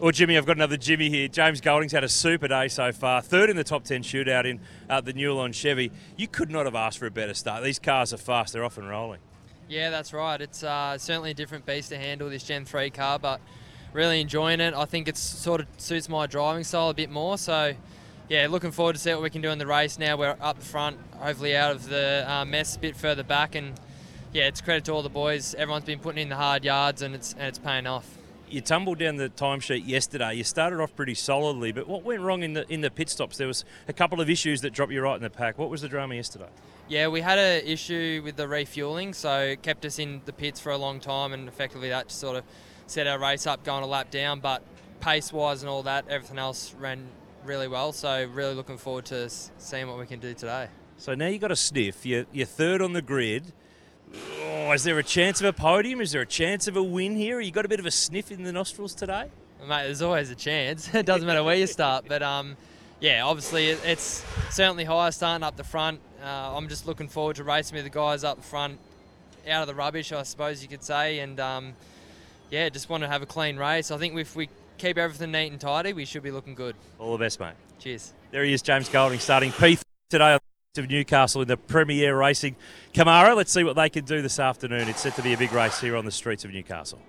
Well, Jimmy, I've got another Jimmy here. James Golding's had a super day so far. Third in the top 10 shootout in uh, the Nulon Chevy. You could not have asked for a better start. These cars are fast, they're off and rolling. Yeah, that's right. It's uh, certainly a different beast to handle this Gen 3 car, but really enjoying it. I think it sort of suits my driving style a bit more. So, yeah, looking forward to see what we can do in the race now. We're up front, hopefully out of the uh, mess a bit further back. And, yeah, it's credit to all the boys. Everyone's been putting in the hard yards and it's, and it's paying off you tumbled down the timesheet yesterday. You started off pretty solidly, but what went wrong in the in the pit stops? There was a couple of issues that dropped you right in the pack. What was the drama yesterday? Yeah, we had an issue with the refueling, so it kept us in the pits for a long time, and effectively that just sort of set our race up, going a lap down. But pace-wise and all that, everything else ran really well. So really looking forward to seeing what we can do today. So now you got a sniff. You're, you're third on the grid. Oh, is there a chance of a podium? Is there a chance of a win here? You got a bit of a sniff in the nostrils today? Mate, there's always a chance. it doesn't matter where you start, but um, yeah, obviously it's certainly higher starting up the front. Uh, I'm just looking forward to racing with the guys up the front, out of the rubbish, I suppose you could say, and um, yeah, just want to have a clean race. I think if we keep everything neat and tidy, we should be looking good. All the best, mate. Cheers. There he is, James Golding, starting P3 today of Newcastle in the PremiAir Racing Camaro. Let's see what they can do this afternoon. It's set to be a big race here on the streets of Newcastle.